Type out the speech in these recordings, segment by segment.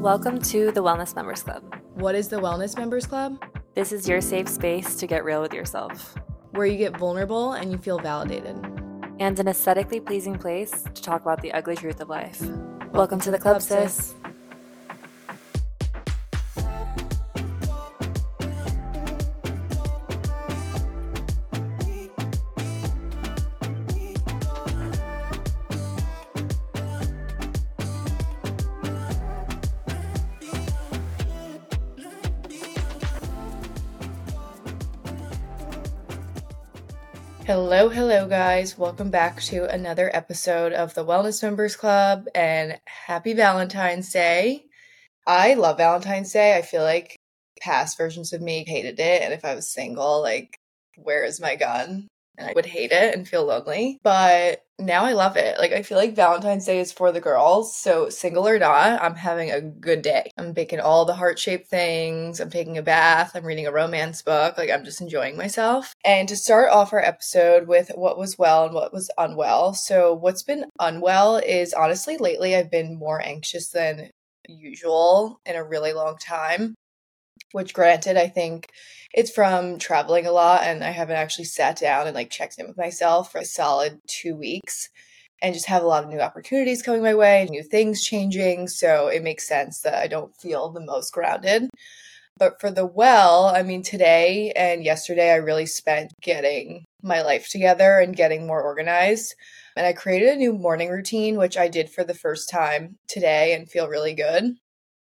Welcome to the Wellness Members Club. What is the Wellness Members Club? This is your safe space to get real with yourself. Where you get vulnerable and you feel validated. And an aesthetically pleasing place to talk about the ugly truth of life. Welcome, Welcome to the club, sis. sis. Hello, guys. Welcome back to another episode of the Wellness Members Club and happy Valentine's Day. I love Valentine's Day. I feel like past versions of me hated it. And if I was single, like, where is my gun? And I would hate it and feel lonely. But now I love it. Like I feel like Valentine's Day is for the girls. So single or not, I'm having a good day. I'm baking all the heart-shaped things. I'm taking a bath. I'm reading a romance book. Like I'm just enjoying myself. And to start off our episode with what was well and what was unwell. So what's been unwell is honestly lately I've been more anxious than usual in a really long time which granted i think it's from traveling a lot and i haven't actually sat down and like checked in with myself for a solid two weeks and just have a lot of new opportunities coming my way new things changing so it makes sense that i don't feel the most grounded. But for the well i mean today and yesterday i really spent getting my life together and getting more organized and i created a new morning routine which i did for the first time today and feel really good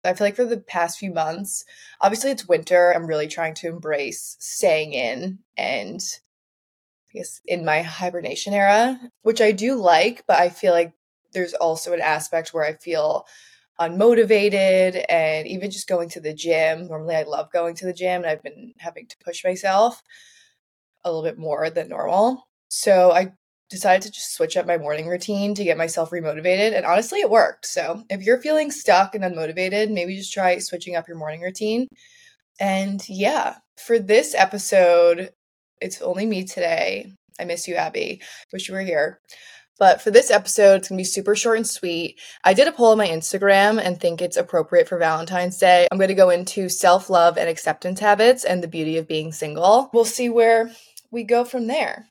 I feel like for the past few months, obviously it's winter. I'm really trying to embrace staying in and I guess in my hibernation era, which I do like, but I feel like there's also an aspect where I feel unmotivated and even just going to the gym. Normally I love going to the gym and I've been having to push myself a little bit more than normal. So I decided to just switch up my morning routine to get myself remotivated. And honestly, it worked. So if you're feeling stuck and unmotivated, maybe just try switching up your morning routine. And yeah, for this episode, it's only me today. I miss you, Abby. Wish you were here. But for this episode, it's gonna be super short and sweet. I did a poll on my Instagram and think it's appropriate for Valentine's Day. I'm gonna go into self love and acceptance habits and the beauty of being single. We'll see where we go from there.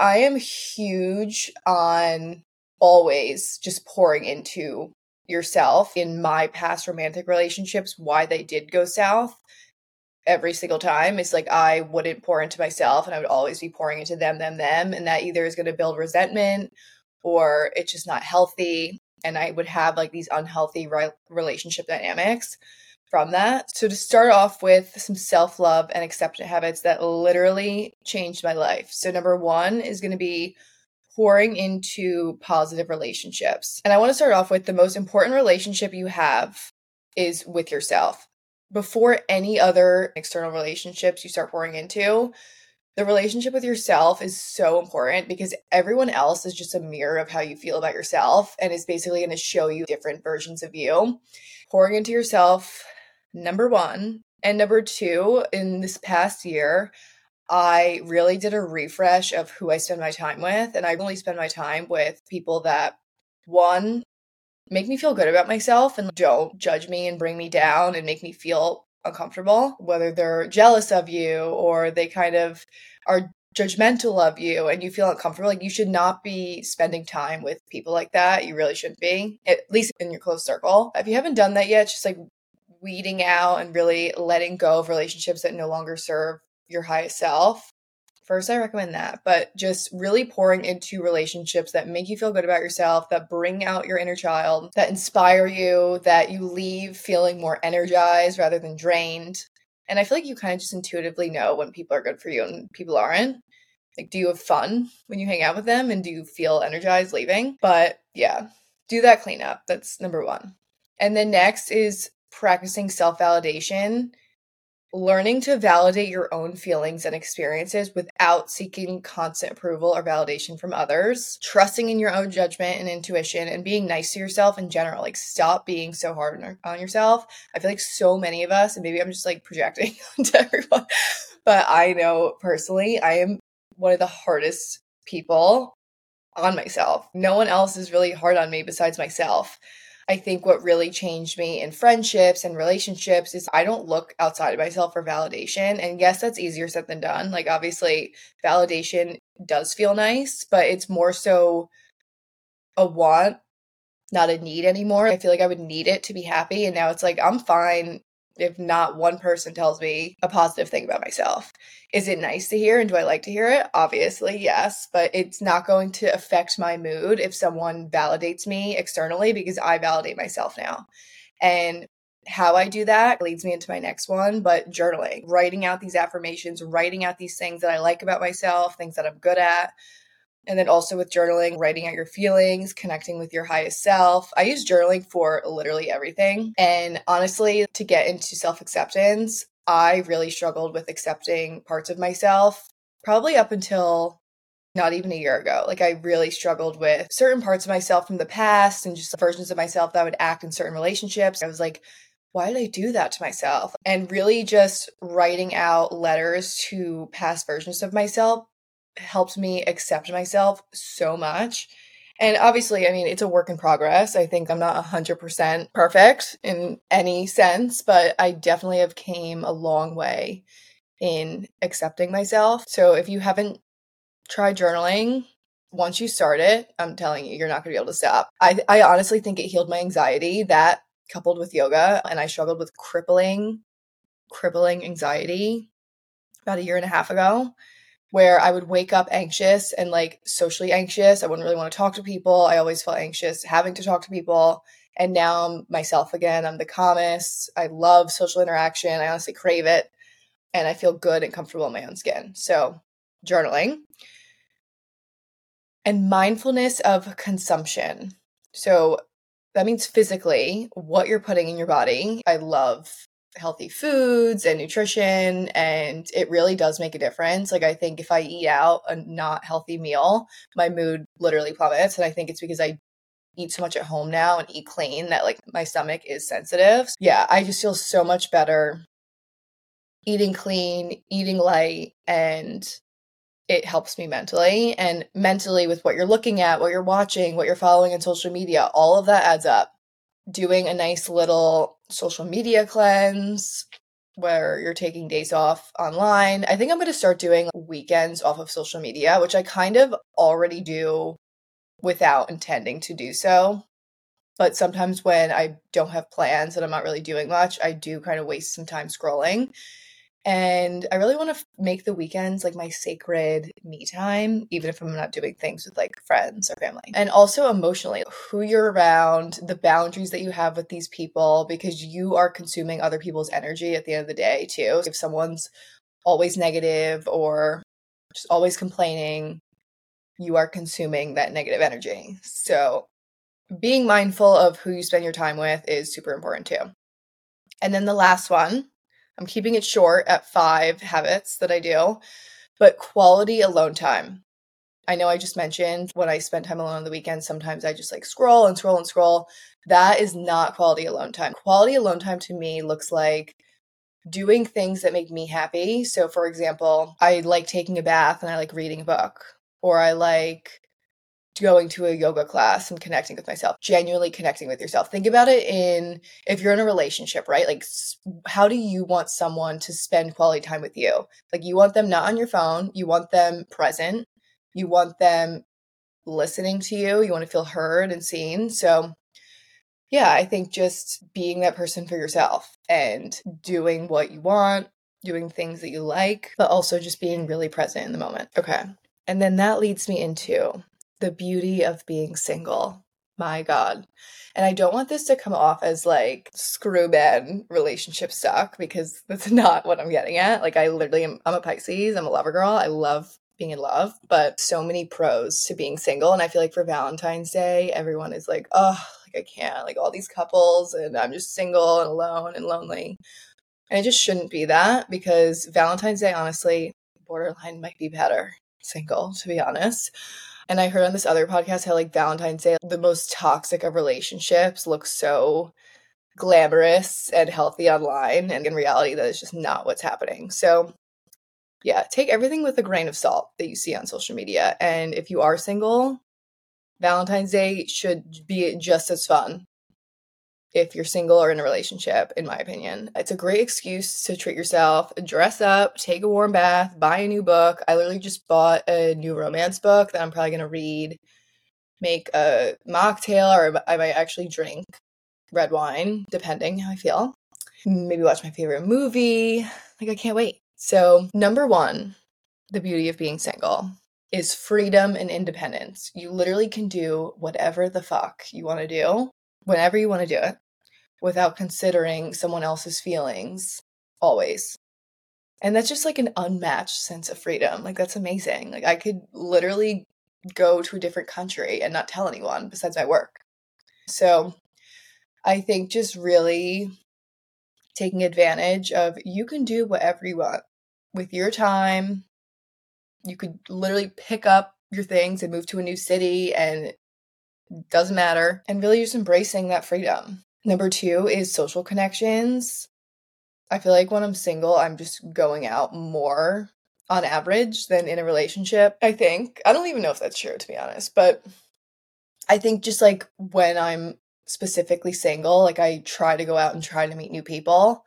I am huge on always just pouring into yourself in my past romantic relationships, why they did go south every single time. It's like I wouldn't pour into myself and I would always be pouring into them, them, them. And that either is going to build resentment or it's just not healthy. And I would have like these unhealthy re- relationship dynamics from that. So, to start off with some self love and acceptance habits that literally changed my life. So, number one is going to be pouring into positive relationships. And I want to start off with the most important relationship you have is with yourself. Before any other external relationships you start pouring into, the relationship with yourself is so important because everyone else is just a mirror of how you feel about yourself and is basically going to show you different versions of you. Pouring into yourself number one. And number two, in this past year, I really did a refresh of who I spend my time with. And I only spend my time with people that, one, make me feel good about myself and don't judge me and bring me down and make me feel uncomfortable, whether they're jealous of you or they kind of are judgmental of you and you feel uncomfortable. Like you should not be spending time with people like that. You really shouldn't be, at least in your close circle. If you haven't done that yet, just like weeding out and really letting go of relationships that no longer serve your highest self. First, I recommend that, but just really pouring into relationships that make you feel good about yourself, that bring out your inner child, that inspire you, that you leave feeling more energized rather than drained. And I feel like you kind of just intuitively know when people are good for you and people aren't. Like, do you have fun when you hang out with them and do you feel energized leaving? But yeah, do that cleanup. That's number one. And then next is practicing self validation, learning to validate your own feelings and experiences without seeking constant approval or validation from others, trusting in your own judgment and intuition, and being nice to yourself in general. Like, stop being so hard on yourself. I feel like so many of us, and maybe I'm just like projecting onto everyone, but I know personally, I am one of the hardest people on myself. No one else is really hard on me besides myself. I think what really changed me in friendships and relationships is I don't look outside of myself for validation. And yes, that's easier said than done. Like, obviously, validation does feel nice, but it's more so a want, not a need anymore. I feel like I would need it to be happy. And now it's like, I'm fine if not one person tells me a positive thing about myself. Is it nice to hear and do I like to hear it? Obviously, yes, but it's not going to affect my mood if someone validates me externally because I validate myself now. And how I do that leads me into my next one, but journaling, writing out these affirmations, writing out these things that I like about myself, things that I'm good at, and then also with journaling, writing out your feelings, connecting with your highest self. I use journaling for literally everything. And honestly, to get into self acceptance, I really struggled with accepting parts of myself probably up until not even a year ago. Like, I really struggled with certain parts of myself from the past and just versions of myself that would act in certain relationships. I was like, why did I do that to myself? And really just writing out letters to past versions of myself helped me accept myself so much. And obviously, I mean, it's a work in progress. I think I'm not 100% perfect in any sense, but I definitely have came a long way in accepting myself. So if you haven't tried journaling, once you start it, I'm telling you, you're not going to be able to stop. I, I honestly think it healed my anxiety, that coupled with yoga, and I struggled with crippling, crippling anxiety about a year and a half ago where I would wake up anxious and like socially anxious. I wouldn't really want to talk to people. I always felt anxious having to talk to people. And now I'm myself again. I'm the calmest. I love social interaction. I honestly crave it. And I feel good and comfortable in my own skin. So, journaling and mindfulness of consumption. So, that means physically what you're putting in your body. I love healthy foods and nutrition and it really does make a difference. Like i think if i eat out a not healthy meal my mood literally plummets and i think it's because i eat so much at home now and eat clean that like my stomach is sensitive. Yeah i just feel so much better eating clean eating light and it helps me mentally. And mentally with what you're looking at what you're watching what you're following on social media all of that adds up doing a nice little social media cleanse where you're taking days off online. I think I'm going to start doing weekends off of social media, which I kind of already do without intending to do so. But sometimes when I don't have plans and I'm not really doing much, I do kind of waste some time scrolling. And I really want to make the weekends like my sacred me time, even if I'm not doing things with like friends or family. And also emotionally, who you're around, the boundaries that you have with these people, because you are consuming other people's energy at the end of the day, too. If someone's always negative or just always complaining, you are consuming that negative energy. So being mindful of who you spend your time with is super important too. And then the last one I'm keeping it short at five habits that I do, but quality alone time. I know I just mentioned when I spend time alone on the weekend, sometimes I just like scroll and scroll and scroll. That is not quality alone time. Quality alone time to me looks like doing things that make me happy. So, for example, I like taking a bath and I like reading a book, or I like going to a yoga class and connecting with myself, genuinely connecting with yourself. Think about it in if you're in a relationship, right? Like, how do you want someone to spend quality time with you? Like, you want them not on your phone, you want them present, you want them listening to you, you want to feel heard and seen. So, yeah, I think just being that person for yourself and doing what you want, doing things that you like, but also just being really present in the moment. Okay. And then that leads me into the beauty of being single. My God. And I don't want this to come off as like screw men relationship stuck because that's not what I'm getting at. Like I literally am I'm a Pisces, I'm a lover girl. I love being in love, but so many pros to being single. And I feel like for Valentine's Day, everyone is like, oh, like I can't, like all these couples, and I'm just single and alone and lonely. And it just shouldn't be that because Valentine's Day, honestly, borderline might be better single, to be honest. And I heard on this other podcast how like Valentine's Day, the most toxic of relationships look so glamorous and healthy online. And in reality, that is just not what's happening. So yeah, take everything with a grain of salt that you see on social media. And if you are single, Valentine's Day should be just as fun if you're single or in a relationship, in my opinion. It's a great excuse to treat yourself, dress up, take a warm bath, buy a new book. I literally just bought a new romance book that I'm probably going to read, make a mocktail, or I might actually drink red wine, depending how I feel. Maybe watch my favorite movie. Like, I can't wait. So, number one, the beauty of being single is freedom and independence. You literally can do whatever the fuck you want to do whenever you want to do it without considering someone else's feelings always. And that's just like an unmatched sense of freedom. Like, that's amazing. Like, I could literally go to a different country and not tell anyone besides my work. So, I think just really taking advantage of you can do whatever you want with your time. You could literally pick up your things and move to a new city and doesn't matter and really just embracing that freedom. Number 2 is social connections. I feel like when I'm single, I'm just going out more on average than in a relationship. I think. I don't even know if that's true to be honest, but I think just like when I'm specifically single, like I try to go out and try to meet new people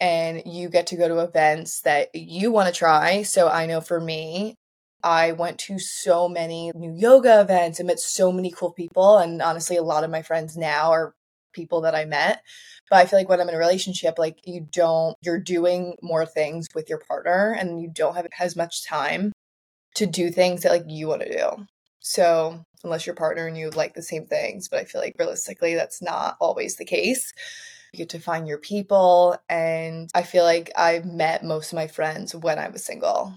and you get to go to events that you want to try. So I know for me, I went to so many new yoga events and met so many cool people. And honestly, a lot of my friends now are people that I met. But I feel like when I'm in a relationship, like you don't, you're doing more things with your partner and you don't have as much time to do things that like you want to do. So unless your partner and you like the same things, but I feel like realistically that's not always the case. You get to find your people. And I feel like I met most of my friends when I was single.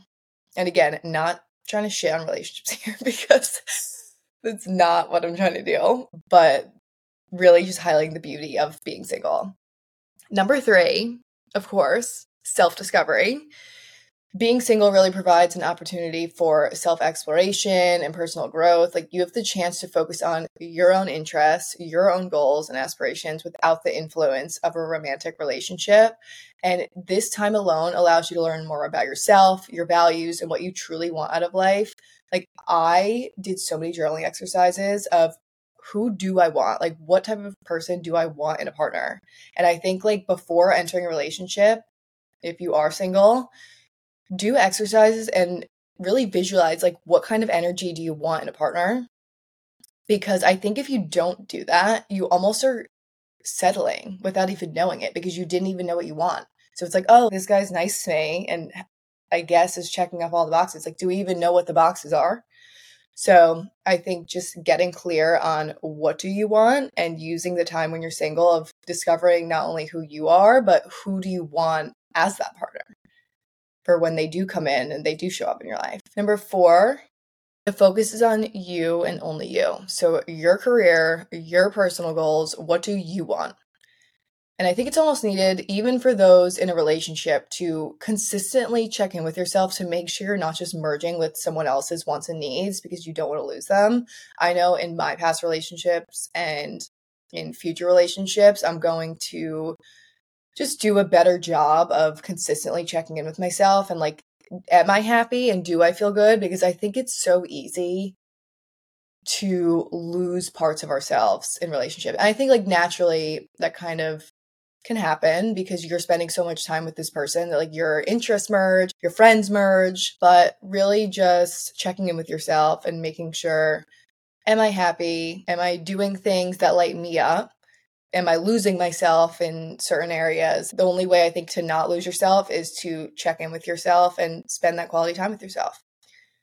And again, not trying to shit on relationships here because that's not what I'm trying to do, but really just highlighting the beauty of being single. Number three, of course, self discovery being single really provides an opportunity for self exploration and personal growth. Like you have the chance to focus on your own interests, your own goals and aspirations without the influence of a romantic relationship. And this time alone allows you to learn more about yourself, your values, and what you truly want out of life. Like I did so many journaling exercises of who do I want? Like what type of person do I want in a partner? And I think like before entering a relationship, if you are single, do exercises and really visualize like what kind of energy do you want in a partner? Because i think if you don't do that you almost are settling without even knowing it because you didn't even know what you want. So it's like oh this guy's nice to me and i guess is checking off all the boxes. Like do we even know what the boxes are? So i think just getting clear on what do you want and using the time when you're single of discovering not only who you are but who do you want as that partner for when they do come in and they do show up in your life. Number four, the focus is on you and only you. So, your career, your personal goals, what do you want? And I think it's almost needed, even for those in a relationship, to consistently check in with yourself to make sure you're not just merging with someone else's wants and needs because you don't want to lose them. I know in my past relationships and in future relationships, I'm going to just do a better job of consistently checking in with myself and like am I happy and do I feel good because I think it's so easy to lose parts of ourselves in relationship. And I think like naturally that kind of can happen because you're spending so much time with this person that like your interests merge, your friends merge, but really just checking in with yourself and making sure am I happy? Am I doing things that light me up? Am I losing myself in certain areas? The only way I think to not lose yourself is to check in with yourself and spend that quality time with yourself.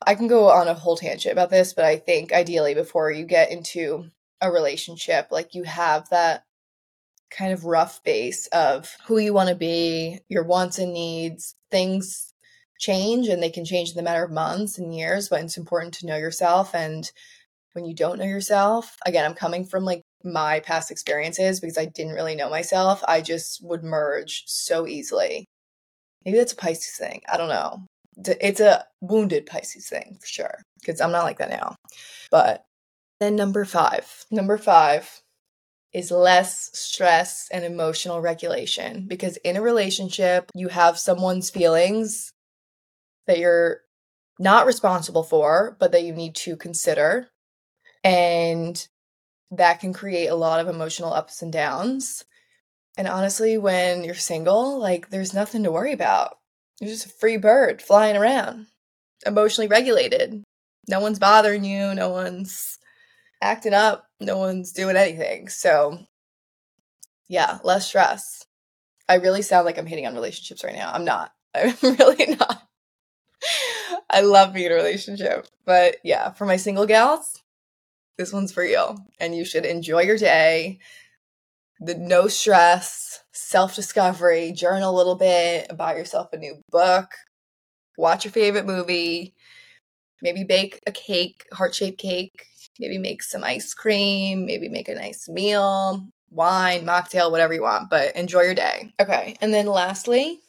I can go on a whole tangent about this, but I think ideally before you get into a relationship, like you have that kind of rough base of who you want to be, your wants and needs. Things change and they can change in the matter of months and years, but it's important to know yourself. And when you don't know yourself, again, I'm coming from like my past experiences because I didn't really know myself, I just would merge so easily. Maybe that's a Pisces thing. I don't know. It's a wounded Pisces thing for sure because I'm not like that now. But then number five, number five is less stress and emotional regulation because in a relationship, you have someone's feelings that you're not responsible for, but that you need to consider. And that can create a lot of emotional ups and downs. And honestly, when you're single, like there's nothing to worry about. You're just a free bird flying around, emotionally regulated. No one's bothering you, no one's acting up, no one's doing anything. So, yeah, less stress. I really sound like I'm hitting on relationships right now. I'm not. I'm really not. I love being in a relationship. But yeah, for my single gals, this one's for you. And you should enjoy your day. The no stress, self discovery, journal a little bit, buy yourself a new book, watch your favorite movie, maybe bake a cake, heart shaped cake, maybe make some ice cream, maybe make a nice meal, wine, mocktail, whatever you want, but enjoy your day. Okay. And then lastly,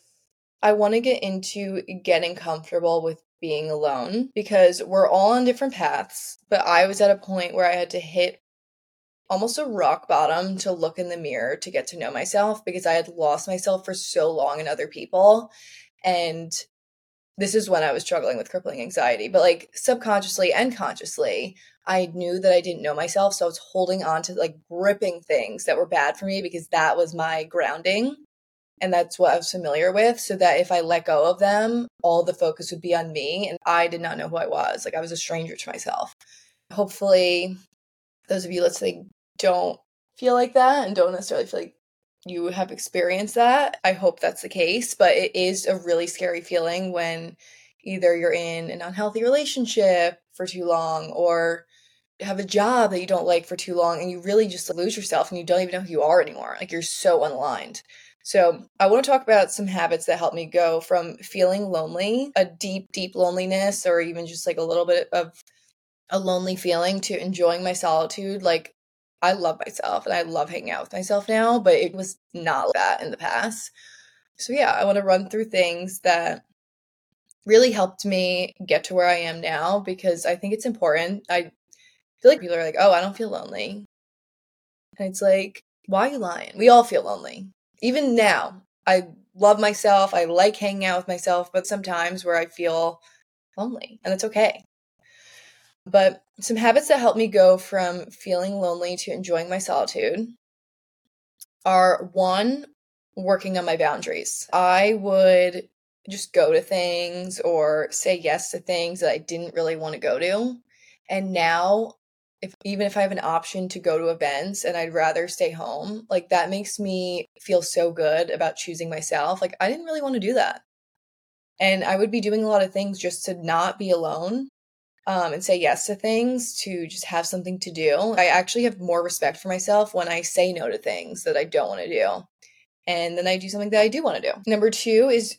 I want to get into getting comfortable with being alone because we're all on different paths. But I was at a point where I had to hit almost a rock bottom to look in the mirror to get to know myself because I had lost myself for so long in other people. And this is when I was struggling with crippling anxiety, but like subconsciously and consciously, I knew that I didn't know myself. So I was holding on to like gripping things that were bad for me because that was my grounding. And that's what I was familiar with. So that if I let go of them, all the focus would be on me. And I did not know who I was. Like I was a stranger to myself. Hopefully, those of you listening don't feel like that and don't necessarily feel like you have experienced that. I hope that's the case. But it is a really scary feeling when either you're in an unhealthy relationship for too long or have a job that you don't like for too long and you really just lose yourself and you don't even know who you are anymore. Like you're so unaligned. So, I want to talk about some habits that help me go from feeling lonely, a deep, deep loneliness, or even just like a little bit of a lonely feeling to enjoying my solitude. Like, I love myself and I love hanging out with myself now, but it was not that in the past. So, yeah, I want to run through things that really helped me get to where I am now because I think it's important. I feel like people are like, oh, I don't feel lonely. And it's like, why are you lying? We all feel lonely. Even now, I love myself. I like hanging out with myself, but sometimes where I feel lonely, and it's okay. But some habits that help me go from feeling lonely to enjoying my solitude are one, working on my boundaries. I would just go to things or say yes to things that I didn't really want to go to. And now if even if I have an option to go to events and I'd rather stay home, like that makes me feel so good about choosing myself. Like I didn't really want to do that. And I would be doing a lot of things just to not be alone um, and say yes to things to just have something to do. I actually have more respect for myself when I say no to things that I don't want to do. And then I do something that I do want to do. Number two is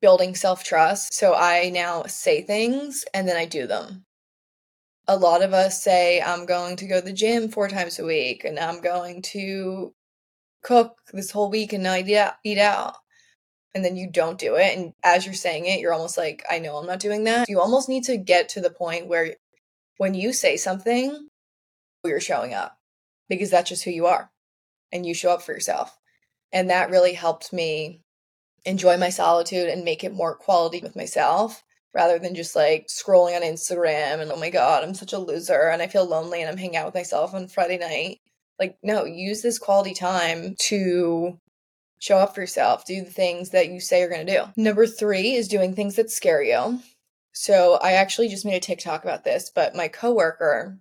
building self trust. So I now say things and then I do them a lot of us say, I'm going to go to the gym four times a week and I'm going to cook this whole week and not eat out. And then you don't do it. And as you're saying it, you're almost like, I know I'm not doing that. You almost need to get to the point where when you say something, you're showing up because that's just who you are and you show up for yourself. And that really helped me enjoy my solitude and make it more quality with myself rather than just like scrolling on Instagram and oh my god, I'm such a loser and I feel lonely and I'm hanging out with myself on Friday night. Like, no, use this quality time to show up for yourself, do the things that you say you're going to do. Number three is doing things that scare you. So, I actually just made a TikTok about this, but my coworker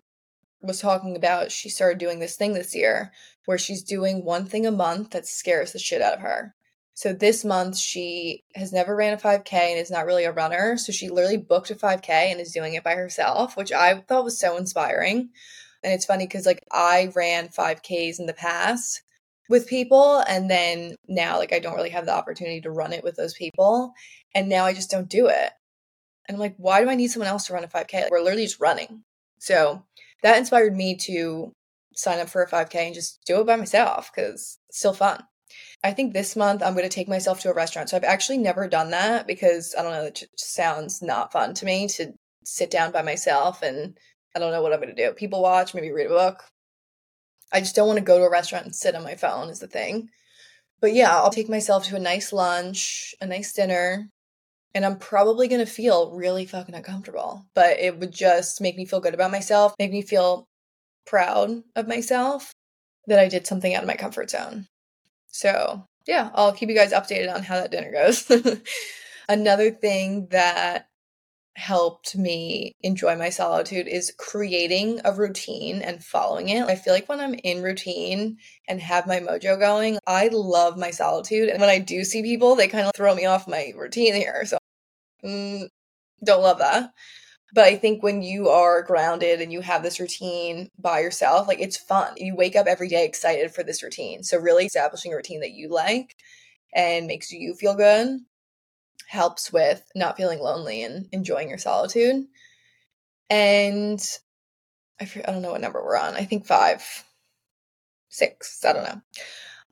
was talking about she started doing this thing this year where she's doing one thing a month that scares the shit out of her. So this month she has never ran a 5K and is not really a runner. So she literally booked a 5K and is doing it by herself, which I thought was so inspiring. And it's funny because like I ran 5Ks in the past with people and then now like I don't really have the opportunity to run it with those people. And now I just don't do it. And I'm like, why do I need someone else to run a 5K? Like, we're literally just running. So that inspired me to sign up for a 5K and just do it by myself because it's still fun. I think this month I'm going to take myself to a restaurant. So I've actually never done that because I don't know, it sounds not fun to me to sit down by myself and I don't know what I'm going to do. People watch, maybe read a book. I just don't want to go to a restaurant and sit on my phone, is the thing. But yeah, I'll take myself to a nice lunch, a nice dinner, and I'm probably going to feel really fucking uncomfortable. But it would just make me feel good about myself, make me feel proud of myself that I did something out of my comfort zone. So, yeah, I'll keep you guys updated on how that dinner goes. Another thing that helped me enjoy my solitude is creating a routine and following it. I feel like when I'm in routine and have my mojo going, I love my solitude. And when I do see people, they kind of throw me off my routine here. So, mm, don't love that. But I think when you are grounded and you have this routine by yourself, like it's fun. You wake up every day excited for this routine. So, really establishing a routine that you like and makes you feel good helps with not feeling lonely and enjoying your solitude. And I, I don't know what number we're on. I think five, six, I don't know.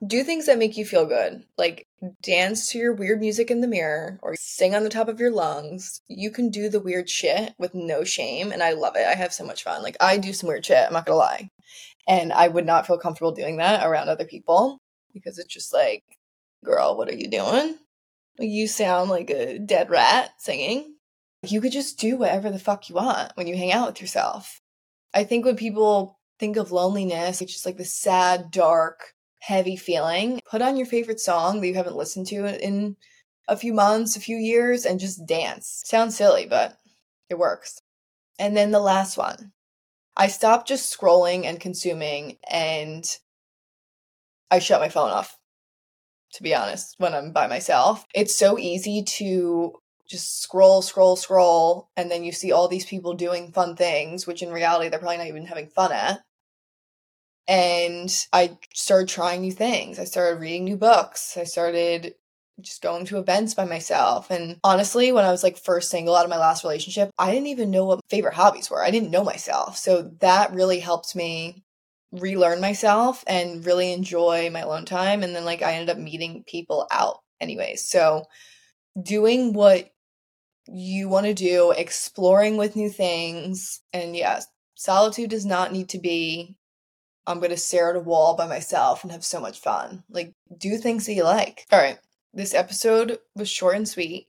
Do things that make you feel good, like dance to your weird music in the mirror or sing on the top of your lungs. You can do the weird shit with no shame, and I love it. I have so much fun. Like, I do some weird shit, I'm not gonna lie. And I would not feel comfortable doing that around other people because it's just like, girl, what are you doing? You sound like a dead rat singing. You could just do whatever the fuck you want when you hang out with yourself. I think when people think of loneliness, it's just like the sad, dark, heavy feeling. Put on your favorite song that you haven't listened to in a few months, a few years, and just dance. Sounds silly, but it works. And then the last one I stopped just scrolling and consuming and I shut my phone off to be honest, when I'm by myself. It's so easy to just scroll, scroll, scroll, and then you see all these people doing fun things, which in reality they're probably not even having fun at. And I started trying new things. I started reading new books. I started just going to events by myself. And honestly, when I was like first single out of my last relationship, I didn't even know what favorite hobbies were. I didn't know myself. So that really helped me relearn myself and really enjoy my alone time. And then, like, I ended up meeting people out anyways. So, doing what you want to do, exploring with new things. And yes, solitude does not need to be, I'm going to stare at a wall by myself and have so much fun. Like, do things that you like. All right. This episode was short and sweet,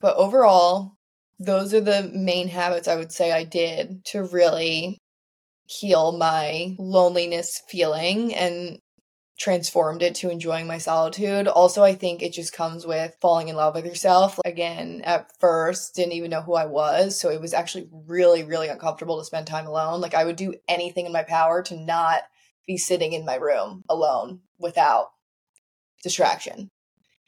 but overall, those are the main habits I would say I did to really heal my loneliness feeling and transformed it to enjoying my solitude. Also, I think it just comes with falling in love with yourself. Again, at first, didn't even know who I was. So it was actually really, really uncomfortable to spend time alone. Like, I would do anything in my power to not be sitting in my room alone without distraction.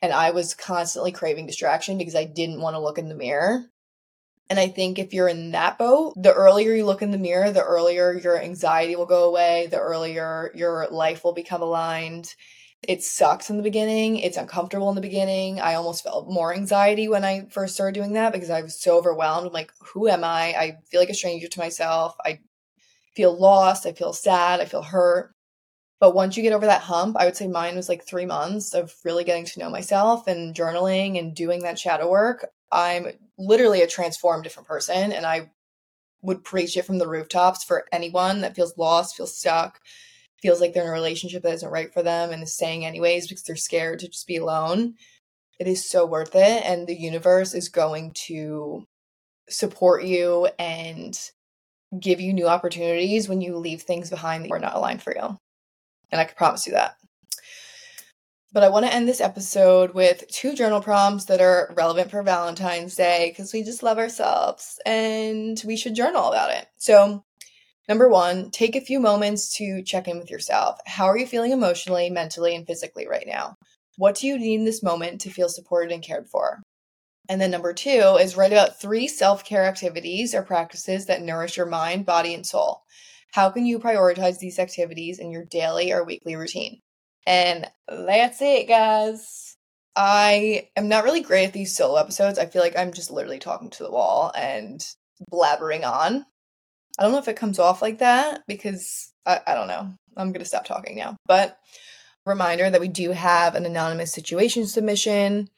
And I was constantly craving distraction because I didn't want to look in the mirror. And I think if you're in that boat, the earlier you look in the mirror, the earlier your anxiety will go away, the earlier your life will become aligned. It sucks in the beginning. It's uncomfortable in the beginning. I almost felt more anxiety when I first started doing that because I was so overwhelmed. I'm like, who am I? I feel like a stranger to myself. I feel lost. I feel sad. I feel hurt. But once you get over that hump, I would say mine was like three months of really getting to know myself and journaling and doing that shadow work. I'm literally a transformed different person and I would preach it from the rooftops for anyone that feels lost, feels stuck, feels like they're in a relationship that isn't right for them and is staying anyways because they're scared to just be alone. It is so worth it and the universe is going to support you and give you new opportunities when you leave things behind that are not aligned for you. And I can promise you that. But I want to end this episode with two journal prompts that are relevant for Valentine's Day because we just love ourselves and we should journal about it. So, number one, take a few moments to check in with yourself. How are you feeling emotionally, mentally, and physically right now? What do you need in this moment to feel supported and cared for? And then number two is write about three self care activities or practices that nourish your mind, body, and soul. How can you prioritize these activities in your daily or weekly routine? And that's it, guys. I am not really great at these solo episodes. I feel like I'm just literally talking to the wall and blabbering on. I don't know if it comes off like that because I, I don't know. I'm going to stop talking now. But reminder that we do have an anonymous situation submission.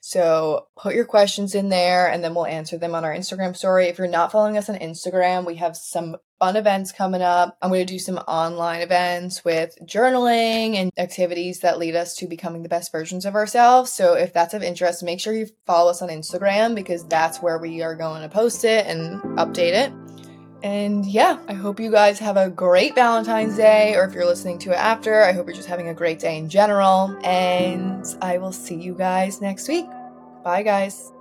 So put your questions in there and then we'll answer them on our Instagram story. If you're not following us on Instagram, we have some fun events coming up. I'm going to do some online events with journaling and activities that lead us to becoming the best versions of ourselves. So if that's of interest, make sure you follow us on Instagram because that's where we are going to post it and update it. And yeah, I hope you guys have a great Valentine's Day, or if you're listening to it after, I hope you're just having a great day in general. And I will see you guys next week. Bye, guys.